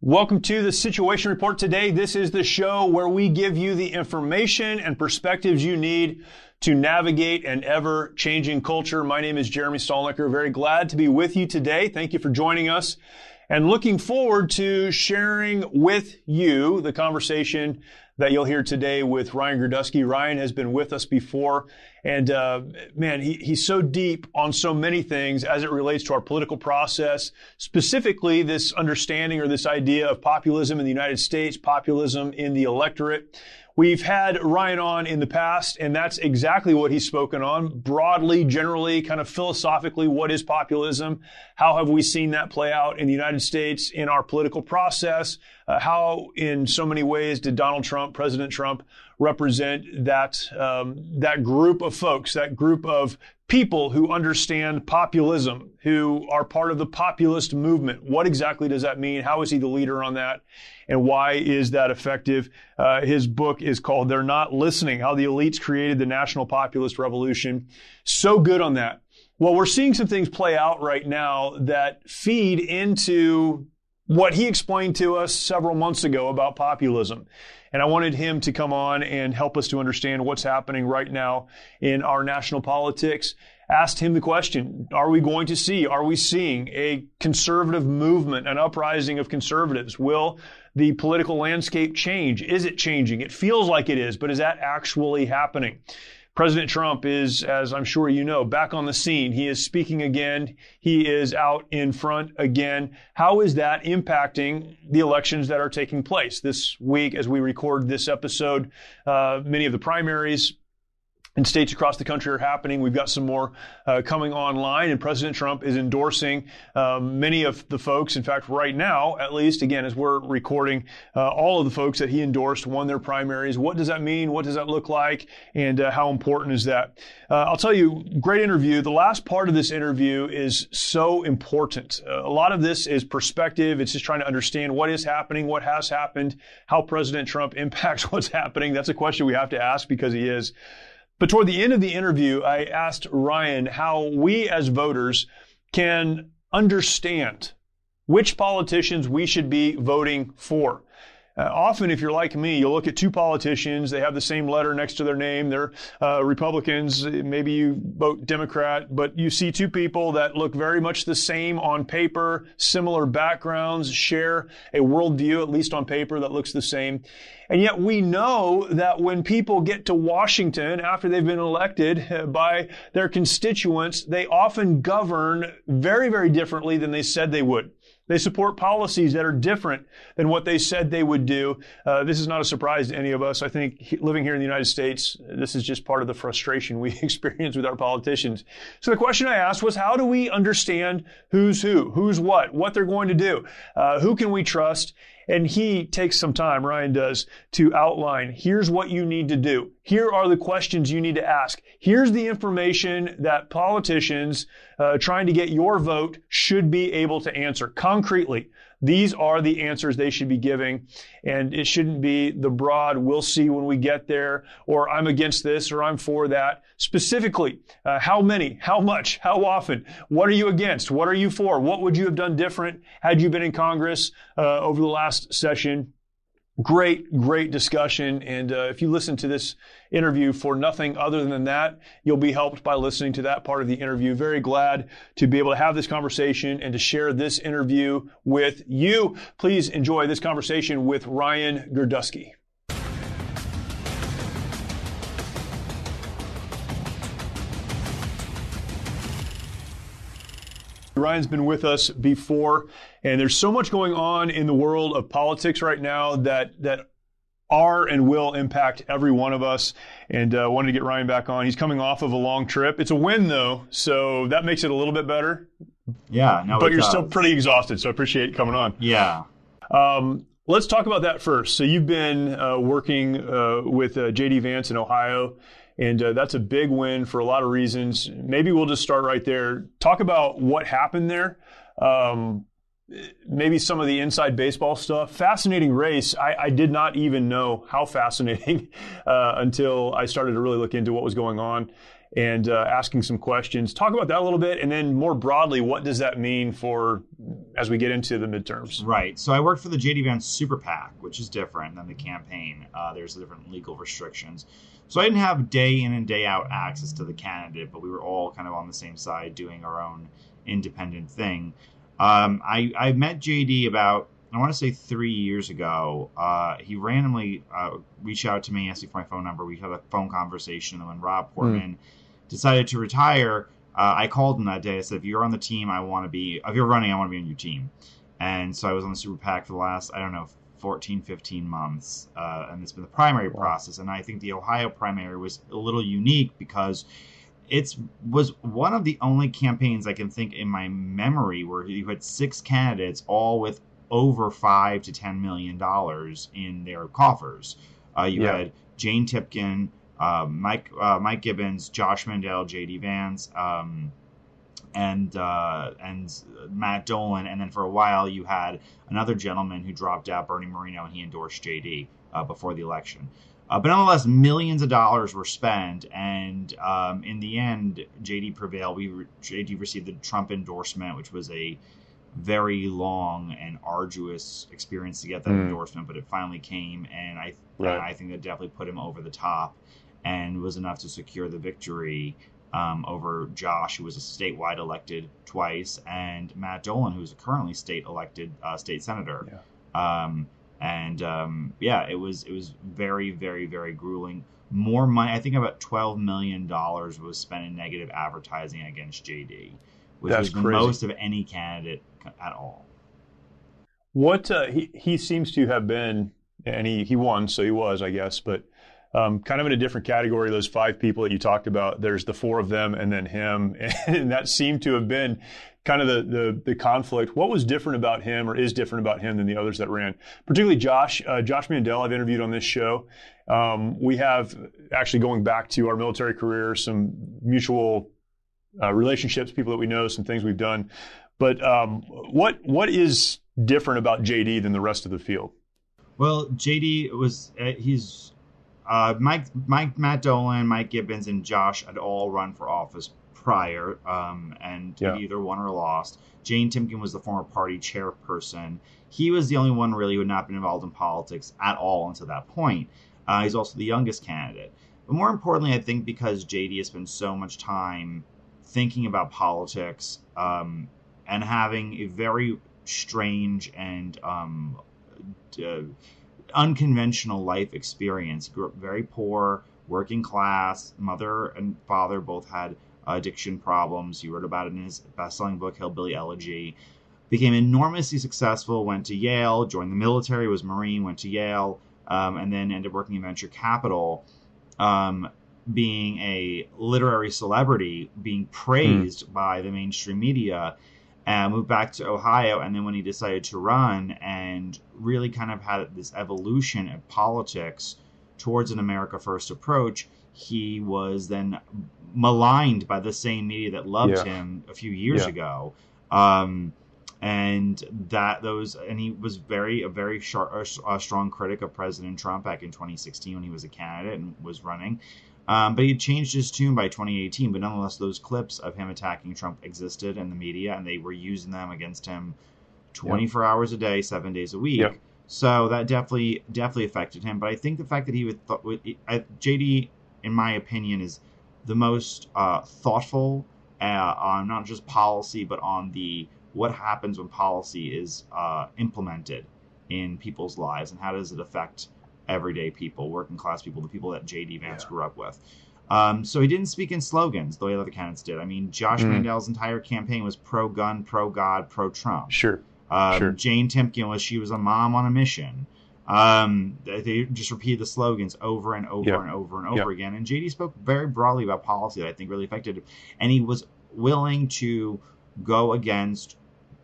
Welcome to the Situation Report today. This is the show where we give you the information and perspectives you need to navigate an ever changing culture. My name is Jeremy Stalnecker. Very glad to be with you today. Thank you for joining us and looking forward to sharing with you the conversation that you'll hear today with Ryan Girdusky. Ryan has been with us before, and uh, man, he, he's so deep on so many things as it relates to our political process, specifically this understanding or this idea of populism in the United States, populism in the electorate. We've had Ryan on in the past, and that's exactly what he's spoken on. Broadly, generally, kind of philosophically, what is populism? How have we seen that play out in the United States in our political process? Uh, how, in so many ways, did Donald Trump, President Trump, represent that um, that group of folks, that group of people who understand populism, who are part of the populist movement. What exactly does that mean? How is he the leader on that? And why is that effective? Uh, his book is called They're Not Listening How the Elites Created the National Populist Revolution. So good on that. Well, we're seeing some things play out right now that feed into what he explained to us several months ago about populism. And I wanted him to come on and help us to understand what's happening right now in our national politics. Asked him the question, are we going to see, are we seeing a conservative movement, an uprising of conservatives? Will the political landscape change? Is it changing? It feels like it is, but is that actually happening? President Trump is, as I'm sure you know, back on the scene. He is speaking again. He is out in front again. How is that impacting the elections that are taking place this week as we record this episode? Uh, many of the primaries in states across the country are happening. We've got some more uh, coming online, and President Trump is endorsing um, many of the folks. In fact, right now, at least, again, as we're recording, uh, all of the folks that he endorsed won their primaries. What does that mean? What does that look like? And uh, how important is that? Uh, I'll tell you, great interview. The last part of this interview is so important. A lot of this is perspective. It's just trying to understand what is happening, what has happened, how President Trump impacts what's happening. That's a question we have to ask because he is. But toward the end of the interview, I asked Ryan how we as voters can understand which politicians we should be voting for. Uh, often, if you're like me, you'll look at two politicians. They have the same letter next to their name. They're uh, Republicans. Maybe you vote Democrat, but you see two people that look very much the same on paper, similar backgrounds, share a worldview, at least on paper, that looks the same. And yet we know that when people get to Washington after they've been elected by their constituents, they often govern very, very differently than they said they would. They support policies that are different than what they said they would do. Uh, this is not a surprise to any of us. I think living here in the United States, this is just part of the frustration we experience with our politicians. So the question I asked was, how do we understand who's who, who's what, what they're going to do, uh, who can we trust? And he takes some time, Ryan does, to outline here's what you need to do. Here are the questions you need to ask. Here's the information that politicians uh, trying to get your vote should be able to answer concretely. These are the answers they should be giving. And it shouldn't be the broad, we'll see when we get there, or I'm against this, or I'm for that. Specifically, uh, how many, how much, how often, what are you against, what are you for, what would you have done different had you been in Congress uh, over the last session? Great, great discussion. And uh, if you listen to this interview for nothing other than that, you'll be helped by listening to that part of the interview. Very glad to be able to have this conversation and to share this interview with you. Please enjoy this conversation with Ryan Girdusky. Ryan's been with us before, and there's so much going on in the world of politics right now that that are and will impact every one of us. And uh, wanted to get Ryan back on. He's coming off of a long trip. It's a win though, so that makes it a little bit better. Yeah, no, but you're does. still pretty exhausted. So I appreciate you coming on. Yeah. Um, let's talk about that first. So you've been uh, working uh, with uh, JD Vance in Ohio, and uh, that's a big win for a lot of reasons. Maybe we'll just start right there. Talk about what happened there. Um, maybe some of the inside baseball stuff. Fascinating race. I, I did not even know how fascinating uh, until I started to really look into what was going on and uh, asking some questions. Talk about that a little bit, and then more broadly, what does that mean for as we get into the midterms? Right. So I worked for the JD Vance Super PAC, which is different than the campaign. Uh, there's different legal restrictions. So I didn't have day in and day out access to the candidate, but we were all kind of on the same side doing our own independent thing. Um, I, I met JD about, I want to say three years ago. Uh, he randomly uh, reached out to me, asked me for my phone number. We had a phone conversation. And when Rob hmm. Portman mm. decided to retire, uh, I called him that day. I said, if you're on the team, I want to be, if you're running, I want to be on your team. And so I was on the Super PAC for the last, I don't know, 14, 15 months. Uh, and it's been the primary wow. process. And I think the Ohio primary was a little unique because it was one of the only campaigns I can think in my memory where you had six candidates, all with over five to ten million dollars in their coffers. Uh, you yeah. had Jane Timken, uh, Mike uh, Mike Gibbons, Josh Mandel, J.D. Vance, um, and uh, and Matt Dolan, and then for a while you had another gentleman who dropped out, Bernie Moreno, and he endorsed J.D. Uh, before the election. Uh, but nonetheless, millions of dollars were spent, and um, in the end, JD prevailed. We re- JD received the Trump endorsement, which was a very long and arduous experience to get that mm. endorsement, but it finally came, and I right. I think that definitely put him over the top, and was enough to secure the victory um, over Josh, who was a statewide elected twice, and Matt Dolan, who is currently state elected uh, state senator. Yeah. Um, and um, yeah, it was it was very very very grueling. More money, I think about twelve million dollars was spent in negative advertising against JD, which That's was the crazy. most of any candidate at all. What uh, he he seems to have been, and he he won, so he was, I guess, but um, kind of in a different category. Those five people that you talked about, there's the four of them, and then him, and that seemed to have been kind of the, the, the conflict. What was different about him, or is different about him than the others that ran? Particularly Josh, uh, Josh Mandel. I've interviewed on this show. Um, we have actually going back to our military career, some mutual uh, relationships, people that we know, some things we've done. But um, what what is different about JD than the rest of the field? Well, JD was uh, he's uh, Mike, Mike, Matt Dolan, Mike Gibbons, and Josh had all run for office prior, um, and yeah. either won or lost. Jane Timken was the former party chairperson. He was the only one really who had not been involved in politics at all until that point. Uh, he's also the youngest candidate. But more importantly, I think because JD has spent so much time thinking about politics um, and having a very strange and um, uh, unconventional life experience. Grew up very poor, working class. Mother and father both had addiction problems. He wrote about it in his best-selling book Hillbilly Elegy. Became enormously successful. Went to Yale, joined the military, was Marine, went to Yale, um, and then ended up working in venture capital. Um, being a literary celebrity, being praised mm. by the mainstream media, and moved back to Ohio. And then when he decided to run and really kind of had this evolution of politics towards an America First approach, he was then maligned by the same media that loved yeah. him a few years yeah. ago. Um, and that those and he was very a very sharp, a strong critic of President Trump back in 2016 when he was a candidate and was running. Um, but he changed his tune by 2018. But nonetheless, those clips of him attacking Trump existed in the media, and they were using them against him 24 yep. hours a day, seven days a week. Yep. So that definitely definitely affected him. But I think the fact that he would th- JD, in my opinion, is the most uh, thoughtful uh, on not just policy, but on the what happens when policy is uh, implemented in people's lives and how does it affect everyday people, working class people, the people that J.D. Vance yeah. grew up with. Um, so he didn't speak in slogans the way other candidates did. I mean, Josh mm. Mandel's entire campaign was pro gun, pro God, pro Trump. Sure. Um, sure. Jane Timken was she was a mom on a mission. Um, they just repeated the slogans over and over yep. and over and over yep. again. And JD spoke very broadly about policy that I think really affected him. And he was willing to go against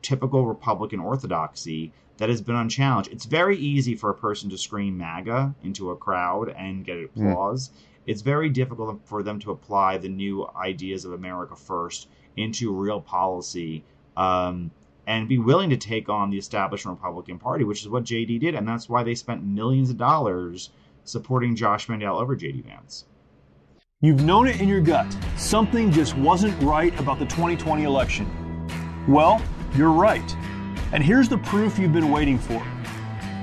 typical Republican orthodoxy that has been unchallenged. It's very easy for a person to scream MAGA into a crowd and get hmm. applause. Mm. It's very difficult for them to apply the new ideas of America First into real policy um, and be willing to take on the establishment Republican Party, which is what JD did. And that's why they spent millions of dollars supporting Josh Mandel over JD Vance. You've known it in your gut. Something just wasn't right about the 2020 election. Well, you're right. And here's the proof you've been waiting for.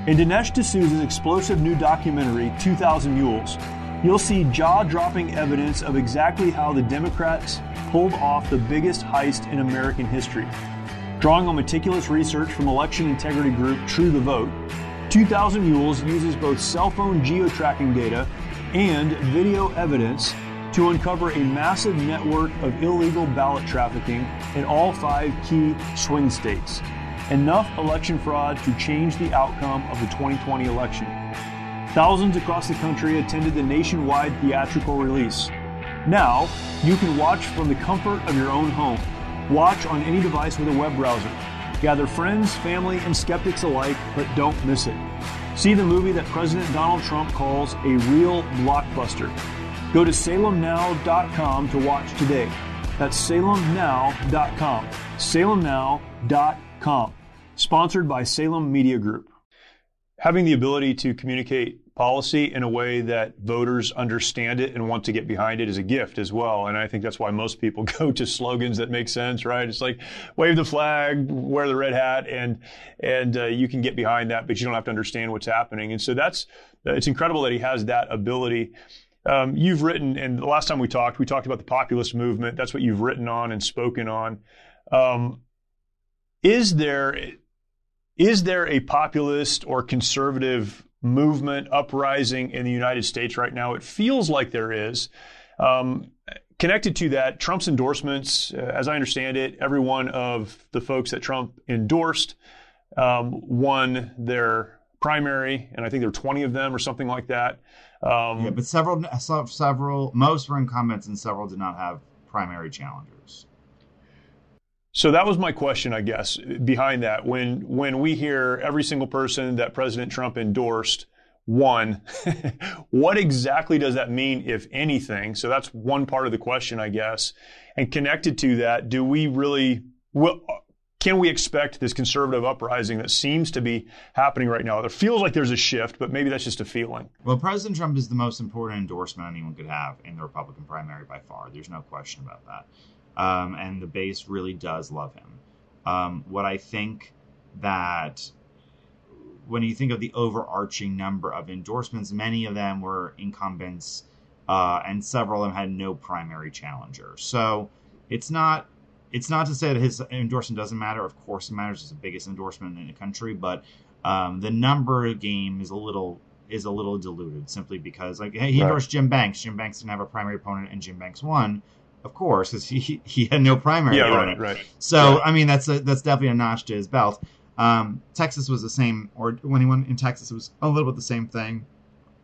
In Dinesh D'Souza's explosive new documentary, 2000 Mules, you'll see jaw dropping evidence of exactly how the Democrats pulled off the biggest heist in American history. Drawing on meticulous research from election integrity group True the Vote, 2000 Mules uses both cell phone geo-tracking data and video evidence to uncover a massive network of illegal ballot trafficking in all five key swing states. Enough election fraud to change the outcome of the 2020 election. Thousands across the country attended the nationwide theatrical release. Now, you can watch from the comfort of your own home. Watch on any device with a web browser. Gather friends, family, and skeptics alike, but don't miss it. See the movie that President Donald Trump calls a real blockbuster. Go to salemnow.com to watch today. That's salemnow.com. salemnow.com. Sponsored by Salem Media Group. Having the ability to communicate policy in a way that voters understand it and want to get behind it is a gift as well. And I think that's why most people go to slogans that make sense, right? It's like wave the flag, wear the red hat, and and uh, you can get behind that, but you don't have to understand what's happening. And so that's it's incredible that he has that ability. Um, you've written, and the last time we talked, we talked about the populist movement. That's what you've written on and spoken on. Um, is there is there a populist or conservative movement, uprising in the United States right now? It feels like there is. Um, connected to that, Trump's endorsements, uh, as I understand it, every one of the folks that Trump endorsed um, won their primary, and I think there were 20 of them or something like that. Um, yeah, but several, several, most were incumbents, and several did not have primary challengers. So that was my question, I guess, behind that. When when we hear every single person that President Trump endorsed won, what exactly does that mean, if anything? So that's one part of the question, I guess. And connected to that, do we really will, can we expect this conservative uprising that seems to be happening right now? It feels like there's a shift, but maybe that's just a feeling. Well, President Trump is the most important endorsement anyone could have in the Republican primary by far. There's no question about that um, and the base really does love him. Um, what I think that when you think of the overarching number of endorsements, many of them were incumbents, uh, and several of them had no primary challenger. So it's not it's not to say that his endorsement doesn't matter. Of course, it matters. It's the biggest endorsement in the country, but um, the number game is a little is a little diluted simply because like he endorsed Jim Banks. Jim Banks didn't have a primary opponent, and Jim Banks won of course, because he he had no primary. Yeah, right, right. So I mean, that's a, that's definitely a notch to his belt. Um, Texas was the same, or when he went in Texas, it was a little bit the same thing.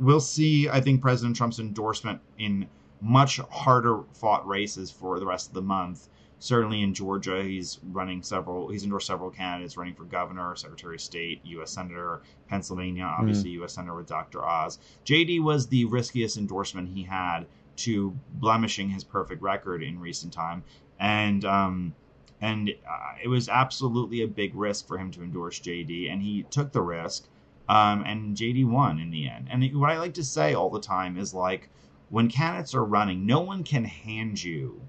We'll see. I think President Trump's endorsement in much harder fought races for the rest of the month. Certainly in Georgia, he's running several. He's endorsed several candidates running for governor, secretary of state, U.S. senator. Pennsylvania, obviously mm-hmm. U.S. senator with Dr. Oz. JD was the riskiest endorsement he had to blemishing his perfect record in recent time, and um, and uh, it was absolutely a big risk for him to endorse JD, and he took the risk, um, and JD won in the end. And what I like to say all the time is like, when candidates are running, no one can hand you,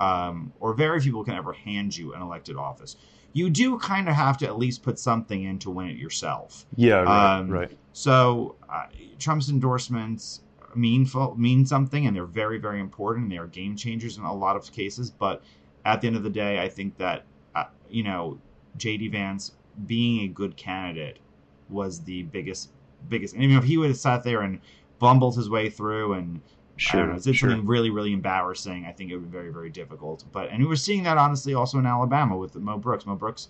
um, or very few people can ever hand you an elected office. You do kind of have to at least put something in to win it yourself. Yeah, right. Um, right. So uh, Trump's endorsements mean mean something, and they're very very important. And they are game changers in a lot of cases. But at the end of the day, I think that uh, you know J.D. Vance being a good candidate was the biggest biggest. I mean, if he would have sat there and bumbled his way through and Sure, know, did sure. something really, really embarrassing. I think it would be very, very difficult. But and we were seeing that honestly also in Alabama with Mo Brooks. Mo Brooks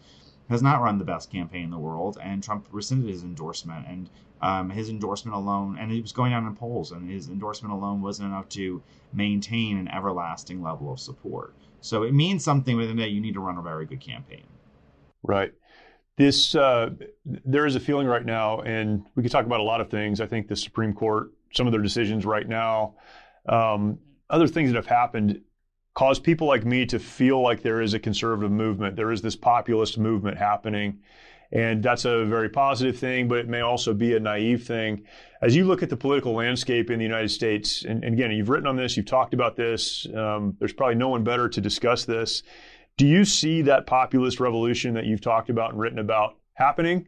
has not run the best campaign in the world, and Trump rescinded his endorsement. And um, his endorsement alone, and it was going down in polls, and his endorsement alone wasn't enough to maintain an everlasting level of support. So it means something within that you need to run a very good campaign. Right. this uh, there is a feeling right now, and we could talk about a lot of things. I think the Supreme Court, some of their decisions right now, um, other things that have happened, cause people like me to feel like there is a conservative movement. There is this populist movement happening. And that's a very positive thing, but it may also be a naive thing. As you look at the political landscape in the United States, and, and again, you've written on this, you've talked about this, um, there's probably no one better to discuss this. Do you see that populist revolution that you've talked about and written about happening?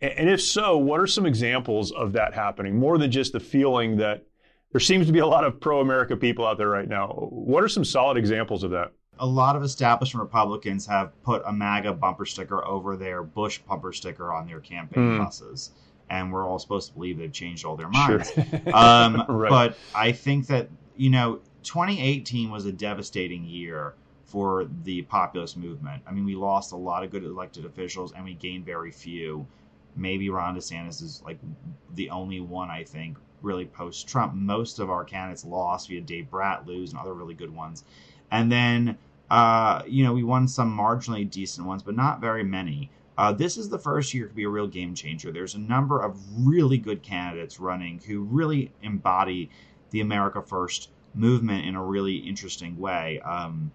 And if so, what are some examples of that happening? More than just the feeling that there seems to be a lot of pro America people out there right now. What are some solid examples of that? a lot of establishment Republicans have put a MAGA bumper sticker over their Bush bumper sticker on their campaign mm. buses. And we're all supposed to believe they've changed all their minds. Sure. um, right. But I think that, you know, 2018 was a devastating year for the populist movement. I mean, we lost a lot of good elected officials and we gained very few. Maybe Ron DeSantis is like the only one, I think, really post Trump. Most of our candidates lost. We had Dave Brat lose and other really good ones. And then, uh, you know, we won some marginally decent ones, but not very many. Uh, this is the first year to be a real game changer. There's a number of really good candidates running who really embody the America First movement in a really interesting way. Um,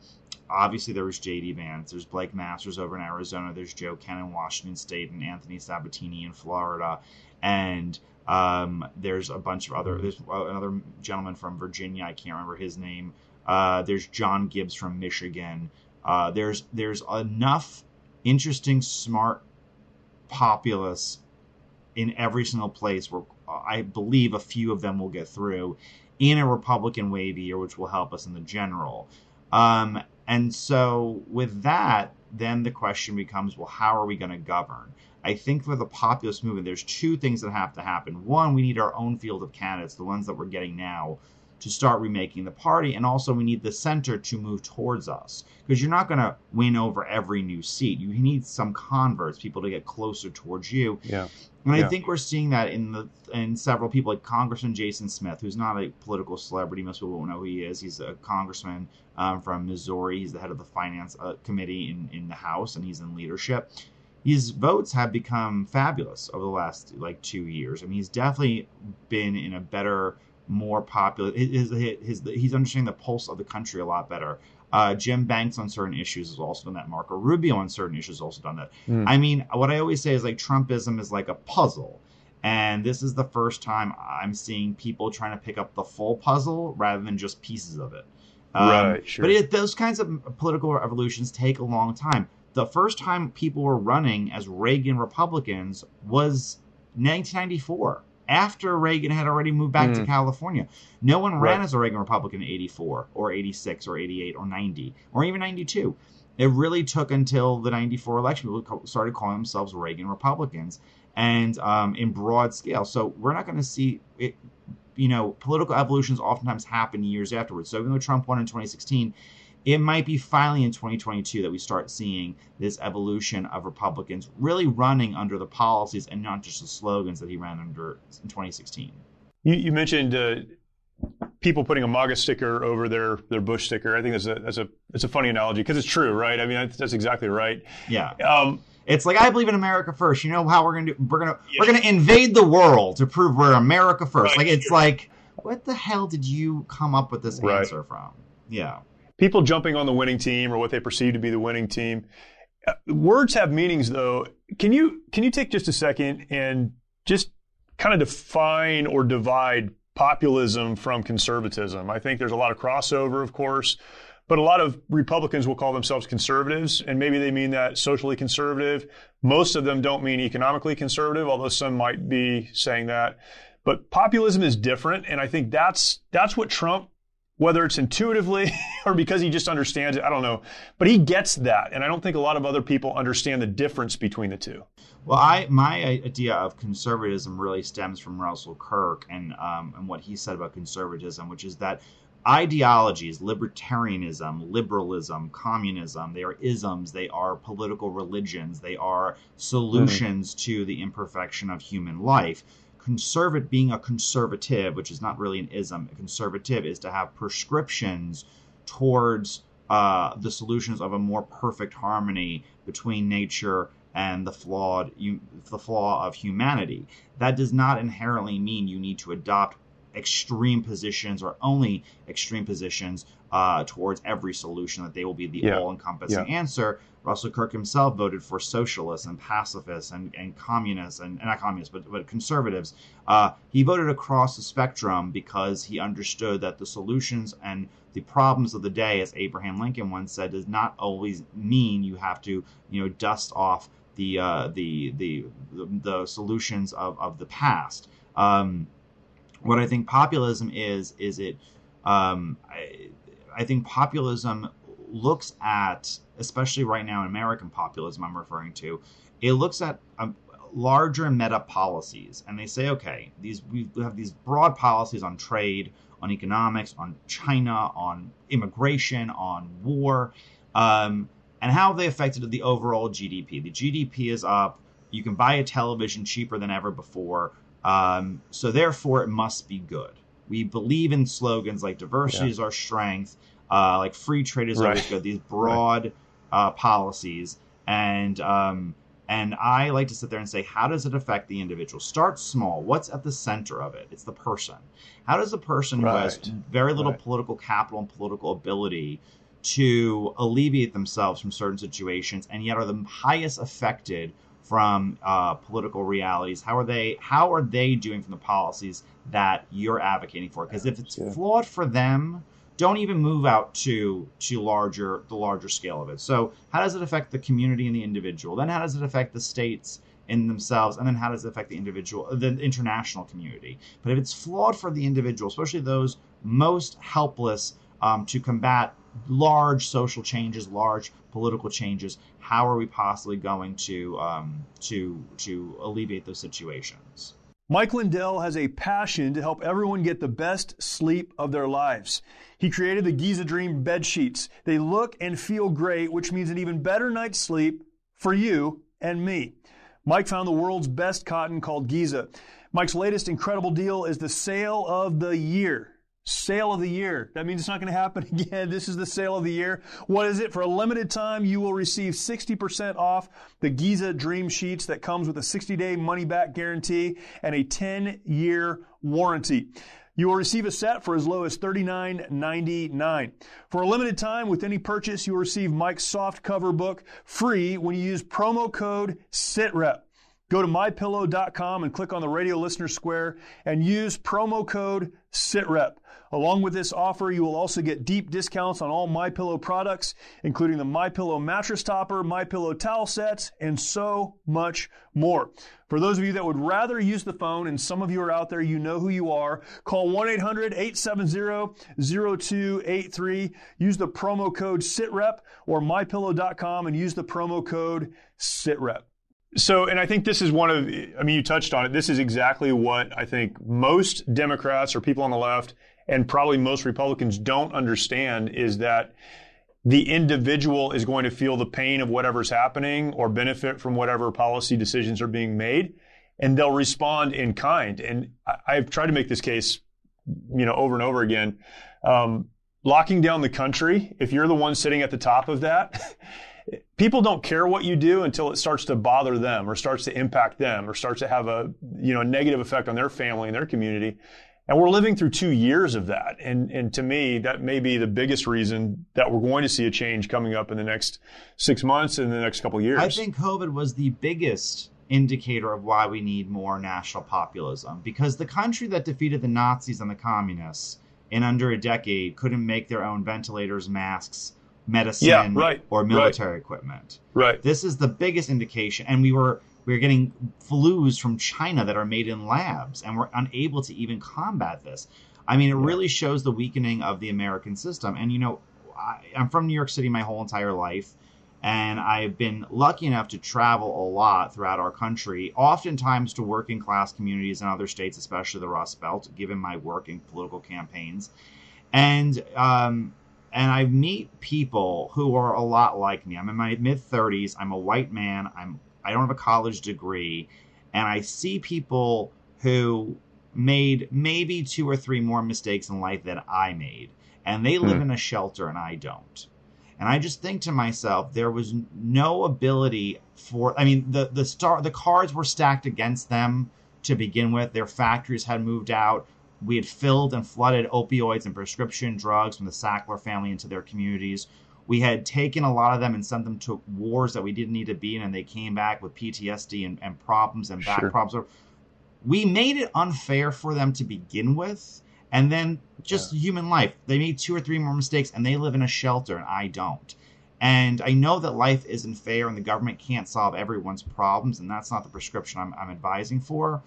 obviously, there was J.D. Vance. There's Blake Masters over in Arizona. There's Joe Kent in Washington State and Anthony Sabatini in Florida. And um, there's a bunch of other. There's another gentleman from Virginia. I can't remember his name. Uh, there's John Gibbs from Michigan. Uh, there's there's enough interesting, smart populists in every single place where I believe a few of them will get through in a Republican wave year, which will help us in the general. Um, and so with that, then the question becomes, well, how are we going to govern? I think for the populist movement, there's two things that have to happen. One, we need our own field of candidates, the ones that we're getting now, to start remaking the party. And also, we need the center to move towards us because you're not going to win over every new seat. You need some converts, people to get closer towards you. Yeah. And I think we're seeing that in the in several people, like Congressman Jason Smith, who's not a political celebrity. Most people won't know who he is. He's a congressman um, from Missouri. He's the head of the finance uh, committee in, in the House, and he's in leadership. His votes have become fabulous over the last like two years. I mean, he's definitely been in a better more popular. His, his, his, he's understanding the pulse of the country a lot better. Uh, Jim Banks on certain issues has also done that. Marco Rubio on certain issues has also done that. Mm. I mean, what I always say is like Trumpism is like a puzzle. And this is the first time I'm seeing people trying to pick up the full puzzle rather than just pieces of it. Um, right, sure. But it, those kinds of political revolutions take a long time. The first time people were running as Reagan Republicans was 1994 after Reagan had already moved back mm. to California. No one ran right. as a Reagan Republican in 84 or 86 or 88 or 90 or even 92. It really took until the 94 election people started calling themselves Reagan Republicans and um, in broad scale. So we're not going to see it. You know, political evolutions oftentimes happen years afterwards. So even though Trump won in 2016, it might be finally in 2022 that we start seeing this evolution of Republicans really running under the policies and not just the slogans that he ran under in 2016. You, you mentioned uh, people putting a MAGA sticker over their their Bush sticker. I think that's a that's a it's a funny analogy because it's true, right? I mean, that's, that's exactly right. Yeah. Um, it's like I believe in America first. You know how we're gonna do? We're gonna yeah. we're gonna invade the world to prove we're America first. Right. Like it's like, what the hell did you come up with this right. answer from? Yeah people jumping on the winning team or what they perceive to be the winning team. Uh, words have meanings, though. Can you can you take just a second and just kind of define or divide populism from conservatism? I think there's a lot of crossover, of course, but a lot of Republicans will call themselves conservatives, and maybe they mean that socially conservative. Most of them don't mean economically conservative, although some might be saying that. But populism is different, and I think that's that's what Trump whether it's intuitively or because he just understands it, I don't know. But he gets that, and I don't think a lot of other people understand the difference between the two. Well, I my idea of conservatism really stems from Russell Kirk and um, and what he said about conservatism, which is that ideologies, libertarianism, liberalism, communism, they are isms, they are political religions, they are solutions mm-hmm. to the imperfection of human life conservative being a conservative, which is not really an ism, a conservative is to have prescriptions towards uh, the solutions of a more perfect harmony between nature and the flawed the flaw of humanity. That does not inherently mean you need to adopt extreme positions or only extreme positions uh, towards every solution that they will be the yeah. all-encompassing yeah. answer. Russell Kirk himself voted for socialists and pacifists and, and communists and, and not communists but, but conservatives. Uh, he voted across the spectrum because he understood that the solutions and the problems of the day, as Abraham Lincoln once said, does not always mean you have to you know dust off the uh, the, the, the the solutions of, of the past. Um, what I think populism is is it um, I, think populism looks at especially right now in American populism I'm referring to it looks at um, larger meta policies and they say okay these we have these broad policies on trade on economics on China on immigration on war um, and how they affected the overall GDP the GDP is up. You can buy a television cheaper than ever before. Um, so therefore, it must be good. We believe in slogans like diversity yeah. is our strength, uh, like free trade is right. always good. These broad right. uh, policies, and um, and I like to sit there and say, how does it affect the individual? Start small. What's at the center of it? It's the person. How does a person right. who has very little political capital and political ability to alleviate themselves from certain situations, and yet are the highest affected from uh, political realities? How are they? How are they doing from the policies that you're advocating for? Because if it's yeah. flawed for them, don't even move out to to larger the larger scale of it. So how does it affect the community and the individual? Then how does it affect the states in themselves? And then how does it affect the individual, the international community? But if it's flawed for the individual, especially those most helpless um, to combat large social changes, large political changes, how are we possibly going to um, to to alleviate those situations? Mike Lindell has a passion to help everyone get the best sleep of their lives. He created the Giza Dream bed sheets. They look and feel great, which means an even better night's sleep for you and me. Mike found the world's best cotton called Giza. Mike's latest incredible deal is the sale of the year. Sale of the year. That means it's not going to happen again. This is the sale of the year. What is it? For a limited time, you will receive 60% off the Giza Dream Sheets that comes with a 60 day money back guarantee and a 10 year warranty. You will receive a set for as low as $39.99. For a limited time, with any purchase, you will receive Mike's soft cover book free when you use promo code SITREP. Go to mypillow.com and click on the radio listener square and use promo code SITREP. Along with this offer, you will also get deep discounts on all My Pillow products, including the My Pillow mattress topper, My Pillow towel sets, and so much more. For those of you that would rather use the phone, and some of you are out there, you know who you are, call 1-800-870-0283. Use the promo code SITREP or mypillow.com and use the promo code SITREP. So, and I think this is one of, I mean, you touched on it. This is exactly what I think most Democrats or people on the left and probably most Republicans don't understand is that the individual is going to feel the pain of whatever's happening or benefit from whatever policy decisions are being made, and they'll respond in kind. And I've tried to make this case, you know, over and over again. Um, locking down the country, if you're the one sitting at the top of that, people don't care what you do until it starts to bother them or starts to impact them or starts to have a you know negative effect on their family and their community and we're living through two years of that. And, and to me, that may be the biggest reason that we're going to see a change coming up in the next six months and the next couple years. I think COVID was the biggest indicator of why we need more national populism because the country that defeated the Nazis and the communists in under a decade couldn't make their own ventilators, masks, medicine, yeah, right, or military right. equipment. Right. This is the biggest indication. And we were we're getting flus from China that are made in labs, and we're unable to even combat this. I mean, it really shows the weakening of the American system. And, you know, I, I'm from New York City my whole entire life, and I've been lucky enough to travel a lot throughout our country, oftentimes to working class communities in other states, especially the Rust Belt, given my work in political campaigns. And, um, and I meet people who are a lot like me. I'm in my mid 30s. I'm a white man. I'm I don't have a college degree, and I see people who made maybe two or three more mistakes in life than I made, and they live mm. in a shelter and I don't. And I just think to myself, there was no ability for. I mean, the the star the cards were stacked against them to begin with. Their factories had moved out. We had filled and flooded opioids and prescription drugs from the Sackler family into their communities. We had taken a lot of them and sent them to wars that we didn't need to be in, and they came back with PTSD and, and problems and back sure. problems. We made it unfair for them to begin with, and then just yeah. human life. They made two or three more mistakes, and they live in a shelter, and I don't. And I know that life isn't fair, and the government can't solve everyone's problems, and that's not the prescription I'm, I'm advising for.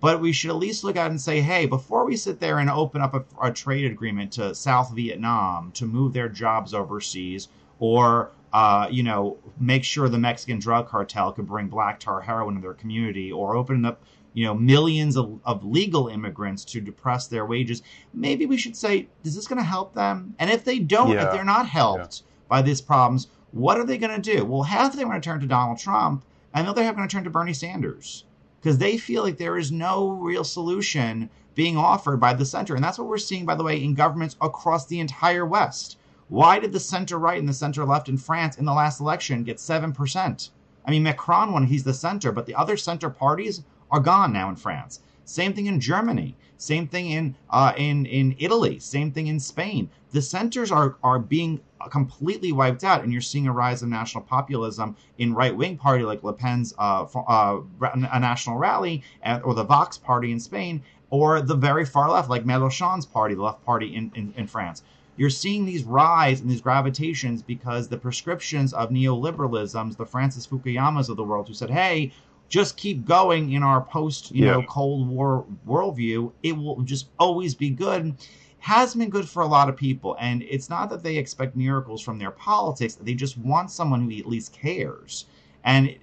But we should at least look at and say, hey, before we sit there and open up a, a trade agreement to South Vietnam to move their jobs overseas, or uh, you know, make sure the Mexican drug cartel could bring black tar heroin to their community, or open up, you know, millions of, of legal immigrants to depress their wages. Maybe we should say, is this going to help them? And if they don't, yeah. if they're not helped yeah. by these problems, what are they going to do? Well, half of them are going to turn to Donald Trump, and the other half are going to turn to Bernie Sanders because they feel like there is no real solution being offered by the center. And that's what we're seeing, by the way, in governments across the entire West. Why did the center right and the center left in France in the last election get 7%? I mean, Macron won, he's the center, but the other center parties are gone now in France. Same thing in Germany. Same thing in uh, in in Italy. Same thing in Spain. The centers are are being completely wiped out, and you're seeing a rise of national populism in right wing party like Le Pen's uh, uh, a national rally, or the Vox party in Spain, or the very far left like Mélenchon's party, the left party in, in, in France. You're seeing these rise and these gravitations because the prescriptions of neoliberalisms, the Francis Fukuyamas of the world, who said, "Hey, just keep going in our post, you yeah. know, Cold War worldview, it will just always be good. Has been good for a lot of people, and it's not that they expect miracles from their politics; they just want someone who at least cares. And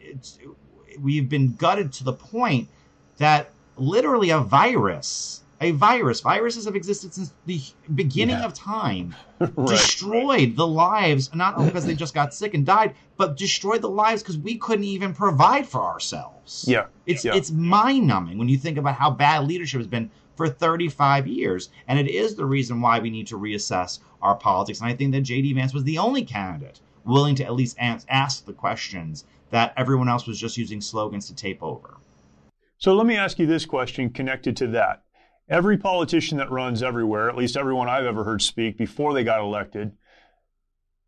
we've been gutted to the point that literally a virus a virus. Viruses have existed since the beginning yeah. of time. right, destroyed the lives, not only because they just got sick and died, but destroyed the lives because we couldn't even provide for ourselves. Yeah. It's yeah. it's mind numbing when you think about how bad leadership has been for 35 years. And it is the reason why we need to reassess our politics. And I think that J.D. Vance was the only candidate willing to at least ask the questions that everyone else was just using slogans to tape over. So let me ask you this question connected to that. Every politician that runs everywhere, at least everyone I've ever heard speak before they got elected,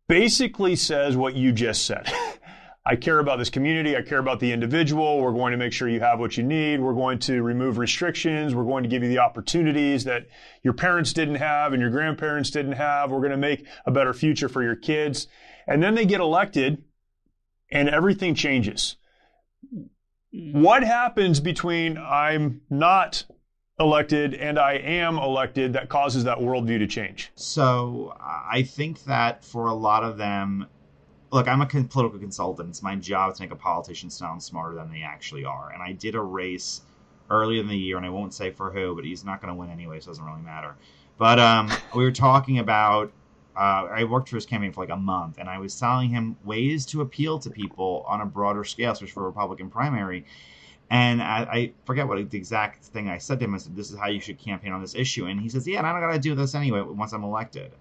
basically says what you just said. I care about this community. I care about the individual. We're going to make sure you have what you need. We're going to remove restrictions. We're going to give you the opportunities that your parents didn't have and your grandparents didn't have. We're going to make a better future for your kids. And then they get elected and everything changes. What happens between I'm not elected and I am elected that causes that worldview to change? So I think that for a lot of them, look, I'm a political consultant. It's my job to make a politician sound smarter than they actually are. And I did a race earlier in the year, and I won't say for who, but he's not going to win anyway, so it doesn't really matter. But um, we were talking about. Uh, I worked for his campaign for like a month, and I was telling him ways to appeal to people on a broader scale, especially for a Republican primary. And I, I, forget what the exact thing I said to him. I said, "This is how you should campaign on this issue." And he says, "Yeah, and I don't got to do this anyway once I'm elected."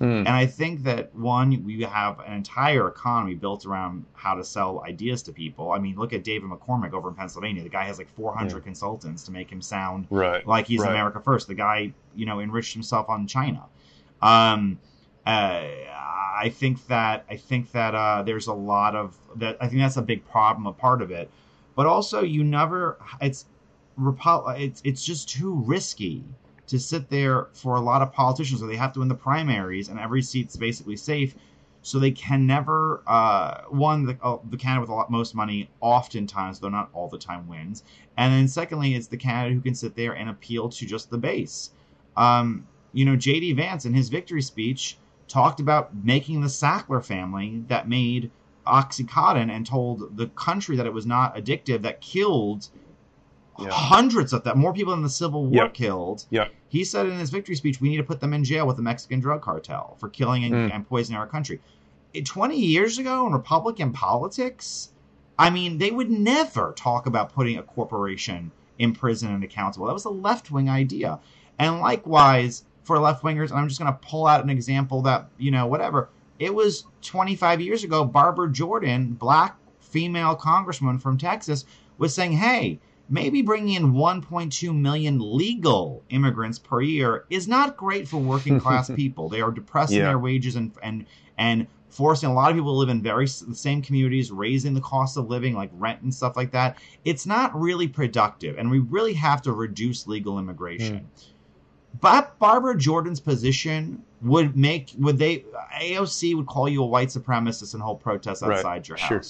Mm. And I think that one, we have an entire economy built around how to sell ideas to people. I mean, look at David McCormick over in Pennsylvania. The guy has like 400 yeah. consultants to make him sound right. like he's right. America first. The guy, you know, enriched himself on China. Um, uh, I think that I think that uh, there's a lot of that. I think that's a big problem, a part of it but also you never it's it's it's just too risky to sit there for a lot of politicians so they have to win the primaries and every seat's basically safe. So they can never uh, one the, uh, the candidate with a lot most money oftentimes though not all the time wins. And then secondly it's the candidate who can sit there and appeal to just the base. Um, you know jd vance in his victory speech talked about making the sackler family that made Oxycontin and told the country that it was not addictive that killed yeah. hundreds of that more people than the Civil War yep. killed. Yep. He said in his victory speech, we need to put them in jail with the Mexican drug cartel for killing and, mm. and poisoning our country. 20 years ago in Republican politics, I mean, they would never talk about putting a corporation in prison and accountable. That was a left wing idea. And likewise, for left wingers, and I'm just going to pull out an example that, you know, whatever it was 25 years ago. Barbara Jordan, black female congressman from Texas, was saying, "Hey." Maybe bringing in 1.2 million legal immigrants per year is not great for working class people. They are depressing yeah. their wages and and and forcing a lot of people to live in very the same communities, raising the cost of living, like rent and stuff like that. It's not really productive, and we really have to reduce legal immigration. Mm. But Barbara Jordan's position would make would they AOC would call you a white supremacist and hold protests outside right. your house. Sure.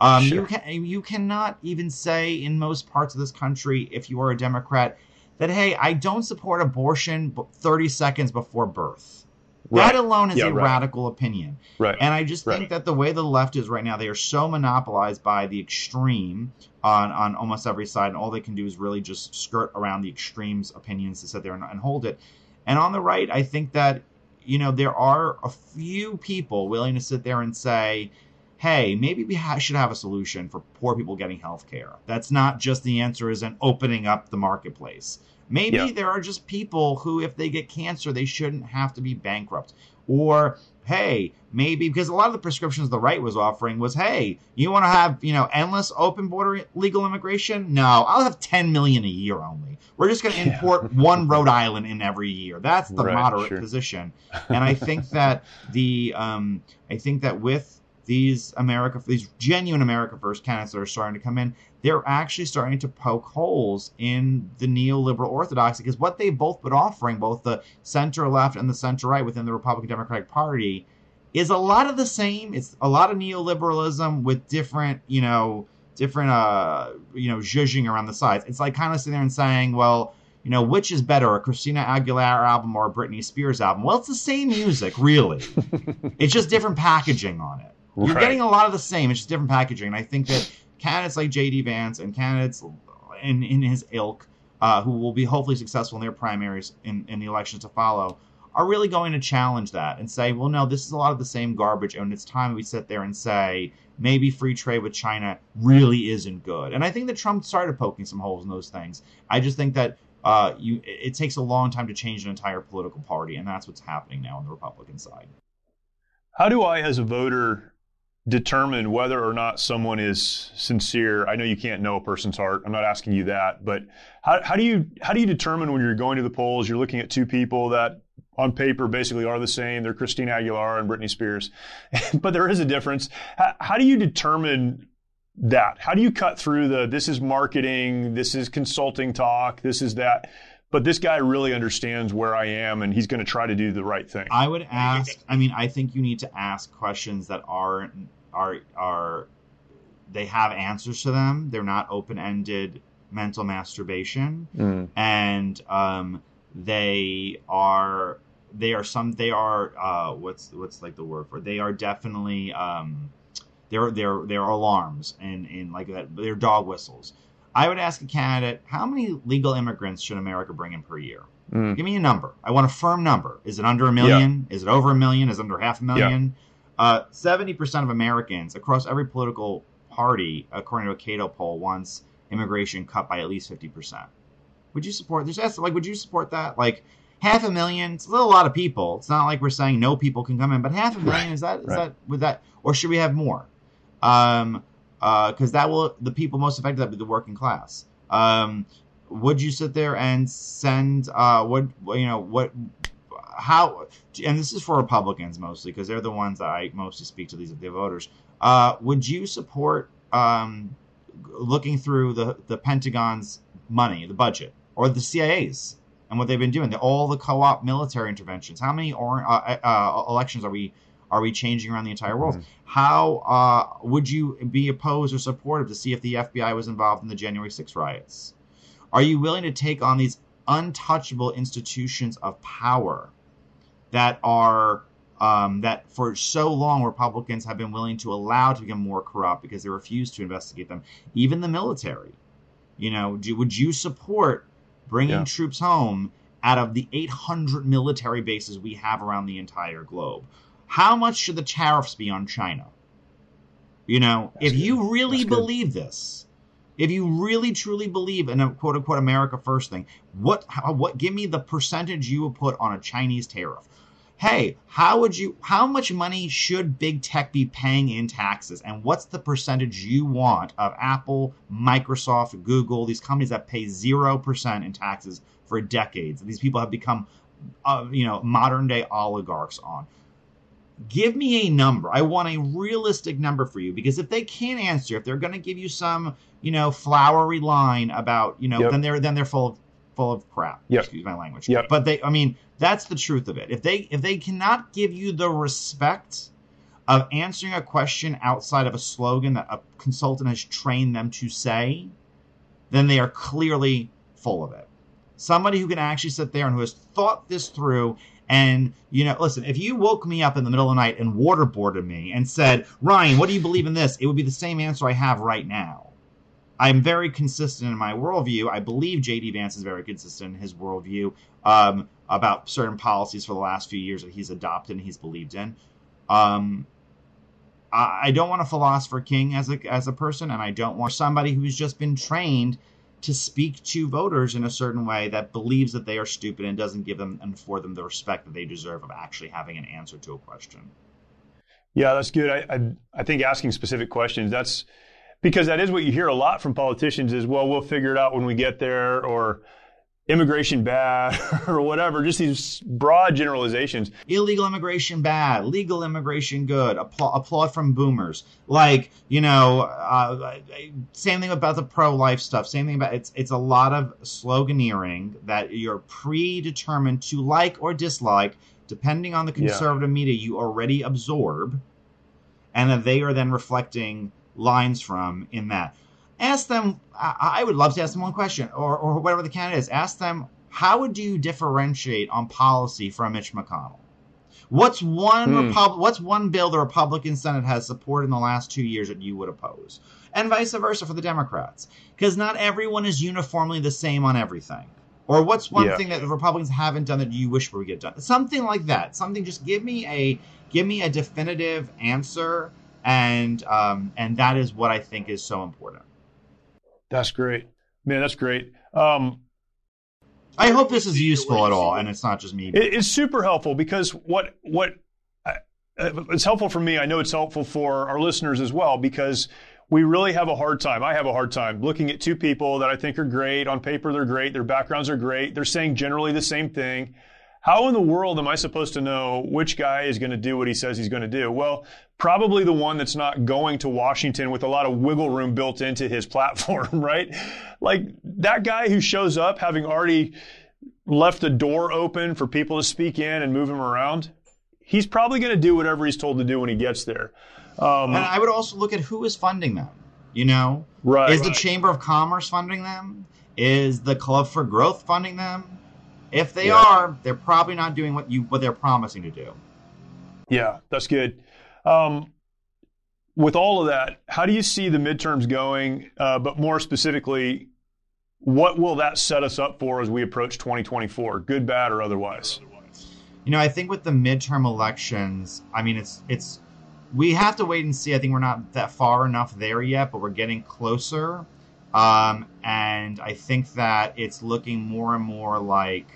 Um, sure. You can you cannot even say in most parts of this country, if you are a Democrat, that hey, I don't support abortion 30 seconds before birth. Right. That alone is yeah, a right. radical opinion. Right. And I just think that the way the left is right now, they are so monopolized by the extreme on, on almost every side, and all they can do is really just skirt around the extremes opinions to sit there and, and hold it. And on the right, I think that you know there are a few people willing to sit there and say, hey, maybe we ha- should have a solution for poor people getting health care. That's not just the answer is in opening up the marketplace. Maybe yeah. there are just people who, if they get cancer, they shouldn't have to be bankrupt. Or, hey, maybe because a lot of the prescriptions the right was offering was, hey, you want to have, you know, endless open border legal immigration? No, I'll have 10 million a year only. We're just going to import yeah. one Rhode Island in every year. That's the right, moderate sure. position. And I think that the, um, I think that with these America, these genuine America First candidates that are starting to come in, they're actually starting to poke holes in the neoliberal orthodoxy because what they've both been offering, both the center left and the center right within the Republican Democratic Party, is a lot of the same. It's a lot of neoliberalism with different, you know, different, uh, you know, zhuzhing around the sides. It's like kind of sitting there and saying, well, you know, which is better, a Christina Aguilera album or a Britney Spears album? Well, it's the same music, really. it's just different packaging on it. You're right. getting a lot of the same. It's just different packaging. And I think that candidates like J.D. Vance and candidates in, in his ilk, uh, who will be hopefully successful in their primaries in, in the elections to follow, are really going to challenge that and say, well, no, this is a lot of the same garbage. And it's time we sit there and say, maybe free trade with China really isn't good. And I think that Trump started poking some holes in those things. I just think that uh, you it takes a long time to change an entire political party, and that's what's happening now on the Republican side. How do I, as a voter, determine whether or not someone is sincere. I know you can't know a person's heart. I'm not asking you that but how, how do you how do you determine when you're going to the polls? You're looking at two people that on paper basically are the same. They're christina aguilera and britney spears but there is a difference. How, how do you determine that? How do you cut through the this is marketing this is consulting talk this is that but this guy really understands where I am and he's going to try to do the right thing. I would ask, I mean, I think you need to ask questions that aren't are are they have answers to them. They're not open ended mental masturbation, mm. and um, they are they are some they are uh, what's what's like the word for it? they are definitely um, they're they're they're alarms and and like that they're dog whistles. I would ask a candidate how many legal immigrants should America bring in per year. Mm. Give me a number. I want a firm number. Is it under a million? Yeah. Is it over a million? Is it under half a million? Yeah. Uh, seventy percent of Americans across every political party, according to a Cato poll, wants immigration cut by at least fifty percent. Would you support? this? like, would you support that? Like half a million. It's a little lot of people. It's not like we're saying no people can come in, but half a million right. is that is right. that would that or should we have more? Um, because uh, that will the people most affected that be the working class. Um, would you sit there and send uh what you know what how and this is for Republicans mostly because they're the ones that I mostly speak to these the voters. Uh, would you support um, looking through the the Pentagon's money, the budget, or the CIA's and what they've been doing? The, all the co-op military interventions. How many or, uh, uh, elections are we are we changing around the entire world? Mm-hmm. How uh, would you be opposed or supportive to see if the FBI was involved in the January 6 riots? Are you willing to take on these untouchable institutions of power that are um, that for so long Republicans have been willing to allow to become more corrupt because they refuse to investigate them. Even the military, you know, do, would you support bringing yeah. troops home out of the 800 military bases we have around the entire globe? How much should the tariffs be on China? You know, That's if good. you really That's believe good. this, if you really truly believe in a quote unquote America first thing, what how, what give me the percentage you would put on a Chinese tariff? Hey, how would you how much money should big tech be paying in taxes and what's the percentage you want of Apple, Microsoft, Google, these companies that pay 0% in taxes for decades. These people have become uh, you know, modern day oligarchs on. Give me a number. I want a realistic number for you because if they can't answer, if they're going to give you some, you know, flowery line about, you know, yep. then they're then they're full of full of crap. Yep. Excuse my language. Yep. But they, I mean, that's the truth of it. If they if they cannot give you the respect of answering a question outside of a slogan that a consultant has trained them to say, then they are clearly full of it. Somebody who can actually sit there and who has thought this through and, you know, listen, if you woke me up in the middle of the night and waterboarded me and said, Ryan, what do you believe in this? It would be the same answer I have right now. I'm very consistent in my worldview. I believe J.D. Vance is very consistent in his worldview um, about certain policies for the last few years that he's adopted and he's believed in. Um, I don't want a philosopher king as a as a person, and I don't want somebody who's just been trained to speak to voters in a certain way that believes that they are stupid and doesn't give them and for them the respect that they deserve of actually having an answer to a question. Yeah, that's good. I I, I think asking specific questions that's because that is what you hear a lot from politicians is, well, we'll figure it out when we get there, or immigration bad, or whatever. Just these broad generalizations. Illegal immigration bad, legal immigration good. Appla- applaud from boomers. Like you know, uh, same thing about the pro-life stuff. Same thing about it's it's a lot of sloganeering that you're predetermined to like or dislike depending on the conservative yeah. media you already absorb, and that they are then reflecting lines from in that. Ask them, I would love to ask them one question, or, or whatever the candidate is. Ask them, how would you differentiate on policy from Mitch McConnell? What's one hmm. Repub- What's one bill the Republican Senate has supported in the last two years that you would oppose, and vice versa for the Democrats? Because not everyone is uniformly the same on everything. Or what's one yeah. thing that the Republicans haven't done that you wish would get done? Something like that. Something. Just give me a give me a definitive answer and um, and that is what I think is so important. That's great, man. That's great. Um, I hope this is useful at all, and it's not just me. It, it's super helpful because what what uh, it's helpful for me. I know it's helpful for our listeners as well because we really have a hard time. I have a hard time looking at two people that I think are great on paper. They're great. Their backgrounds are great. They're saying generally the same thing. How in the world am I supposed to know which guy is going to do what he says he's going to do? Well, probably the one that's not going to Washington with a lot of wiggle room built into his platform, right? Like that guy who shows up having already left a door open for people to speak in and move him around, he's probably going to do whatever he's told to do when he gets there. Um, and I would also look at who is funding them. You know, right? Is right. the Chamber of Commerce funding them? Is the Club for Growth funding them? If they yeah. are, they're probably not doing what you what they're promising to do. Yeah, that's good. Um, with all of that, how do you see the midterms going? Uh, but more specifically, what will that set us up for as we approach 2024, good, bad, or otherwise? You know, I think with the midterm elections, I mean, it's it's we have to wait and see. I think we're not that far enough there yet, but we're getting closer. Um, and I think that it's looking more and more like,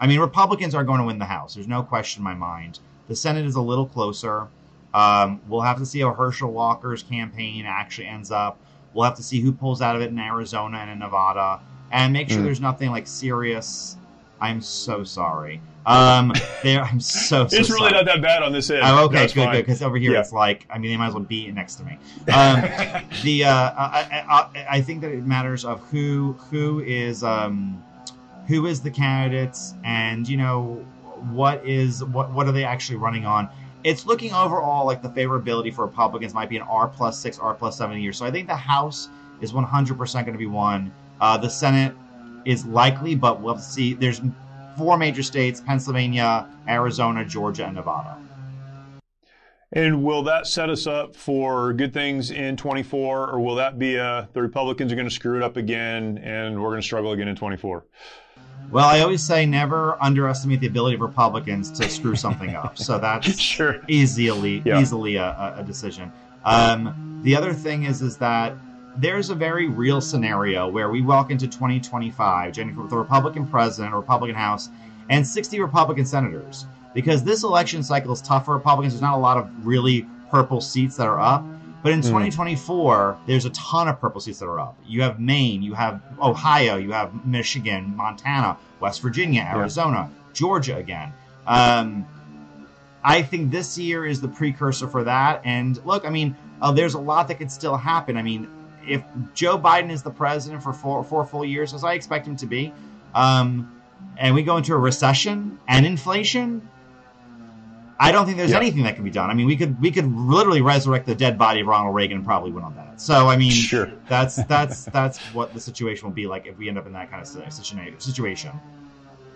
I mean, Republicans are going to win the House. There's no question in my mind. The Senate is a little closer. Um, we'll have to see how Herschel Walker's campaign actually ends up. We'll have to see who pulls out of it in Arizona and in Nevada, and make sure mm. there's nothing like serious. I'm so sorry. Um, there, I'm so. so it's really sorry. not that bad on this end. Oh, okay, That's good, fine. good. Because over here, yeah. it's like, I mean, they might as well be next to me. Um, the uh, I, I, I, think that it matters of who who is um, who is the candidates, and you know what is what what are they actually running on it's looking overall like the favorability for Republicans might be an R plus six, R plus seven years. So I think the House is 100% going to be one. Uh, the Senate is likely, but we'll see. There's four major states Pennsylvania, Arizona, Georgia, and Nevada. And will that set us up for good things in 24, or will that be a, the Republicans are going to screw it up again and we're going to struggle again in 24? Well, I always say never underestimate the ability of Republicans to screw something up. So that's sure. easily yeah. easily a, a decision. Um, the other thing is is that there's a very real scenario where we walk into 2025, Jennifer, with a Republican president, a Republican House, and 60 Republican senators. Because this election cycle is tough for Republicans. There's not a lot of really purple seats that are up. But in mm. 2024, there's a ton of purple seats that are up. You have Maine, you have Ohio, you have Michigan, Montana, West Virginia, Arizona, yeah. Georgia again. Um, I think this year is the precursor for that. And look, I mean, uh, there's a lot that could still happen. I mean, if Joe Biden is the president for four, four full years, as I expect him to be, um, and we go into a recession and inflation, I don't think there's yeah. anything that can be done. I mean, we could we could literally resurrect the dead body of Ronald Reagan and probably win on that. So I mean, sure. that's that's that's what the situation will be like if we end up in that kind of situation.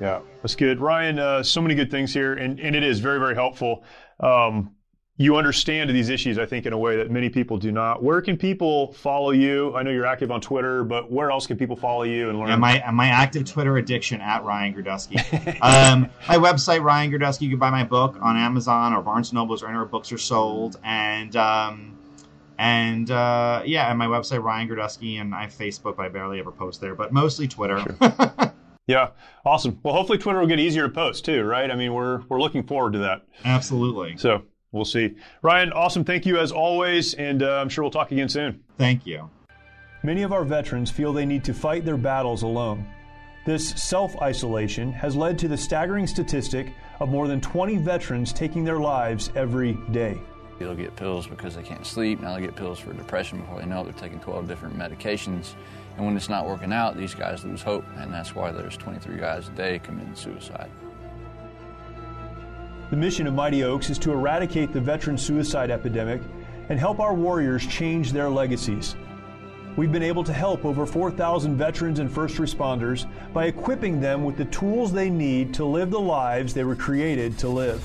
Yeah, that's good, Ryan. Uh, so many good things here, and and it is very very helpful. Um, you understand these issues, I think, in a way that many people do not. Where can people follow you? I know you're active on Twitter, but where else can people follow you and learn? Yeah, my my active Twitter addiction at Ryan Girdusky. um, my website, Ryan Girdusky. You can buy my book on Amazon or Barnes and Nobles or anywhere books are sold. And um, and uh, yeah, and my website, Ryan Girdusky, and I have Facebook, but I barely ever post there, but mostly Twitter. Sure. Yeah, awesome. Well, hopefully Twitter will get easier to post too, right? I mean, we're we're looking forward to that. Absolutely. So we'll see. Ryan, awesome. Thank you as always, and uh, I'm sure we'll talk again soon. Thank you. Many of our veterans feel they need to fight their battles alone. This self isolation has led to the staggering statistic of more than 20 veterans taking their lives every day. They'll get pills because they can't sleep. Now they get pills for depression before they know it. They're taking 12 different medications. And when it's not working out, these guys lose hope. And that's why there's 23 guys a day committing suicide. The mission of Mighty Oaks is to eradicate the veteran suicide epidemic and help our warriors change their legacies. We've been able to help over 4,000 veterans and first responders by equipping them with the tools they need to live the lives they were created to live.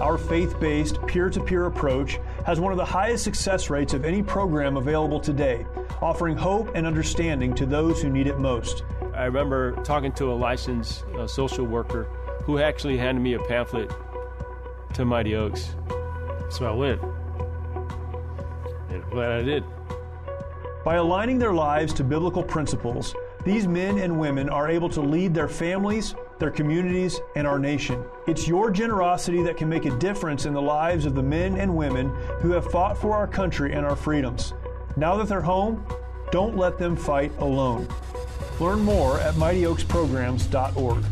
Our faith based, peer to peer approach has one of the highest success rates of any program available today, offering hope and understanding to those who need it most. I remember talking to a licensed uh, social worker who actually handed me a pamphlet to Mighty Oaks. So I went. And I'm glad I did. By aligning their lives to biblical principles, these men and women are able to lead their families, their communities, and our nation. It's your generosity that can make a difference in the lives of the men and women who have fought for our country and our freedoms. Now that they're home, don't let them fight alone. Learn more at mightyoaksprograms.org.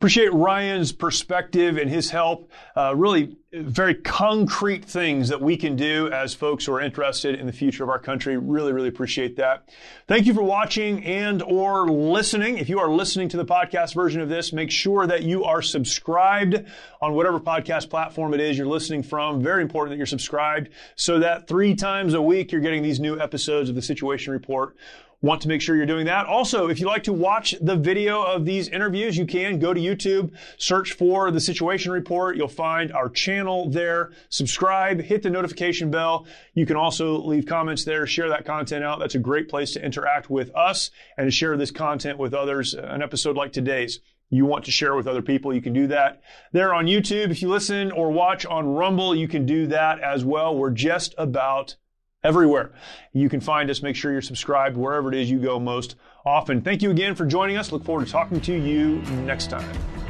Appreciate Ryan's perspective and his help. Uh, really, very concrete things that we can do as folks who are interested in the future of our country. Really, really appreciate that. Thank you for watching and or listening. If you are listening to the podcast version of this, make sure that you are subscribed on whatever podcast platform it is you're listening from. Very important that you're subscribed so that three times a week you're getting these new episodes of the Situation Report want to make sure you're doing that. Also, if you like to watch the video of these interviews, you can go to YouTube, search for the situation report. You'll find our channel there. Subscribe, hit the notification bell. You can also leave comments there, share that content out. That's a great place to interact with us and to share this content with others. An episode like today's you want to share with other people, you can do that there on YouTube. If you listen or watch on Rumble, you can do that as well. We're just about everywhere. You can find us. Make sure you're subscribed wherever it is you go most often. Thank you again for joining us. Look forward to talking to you next time.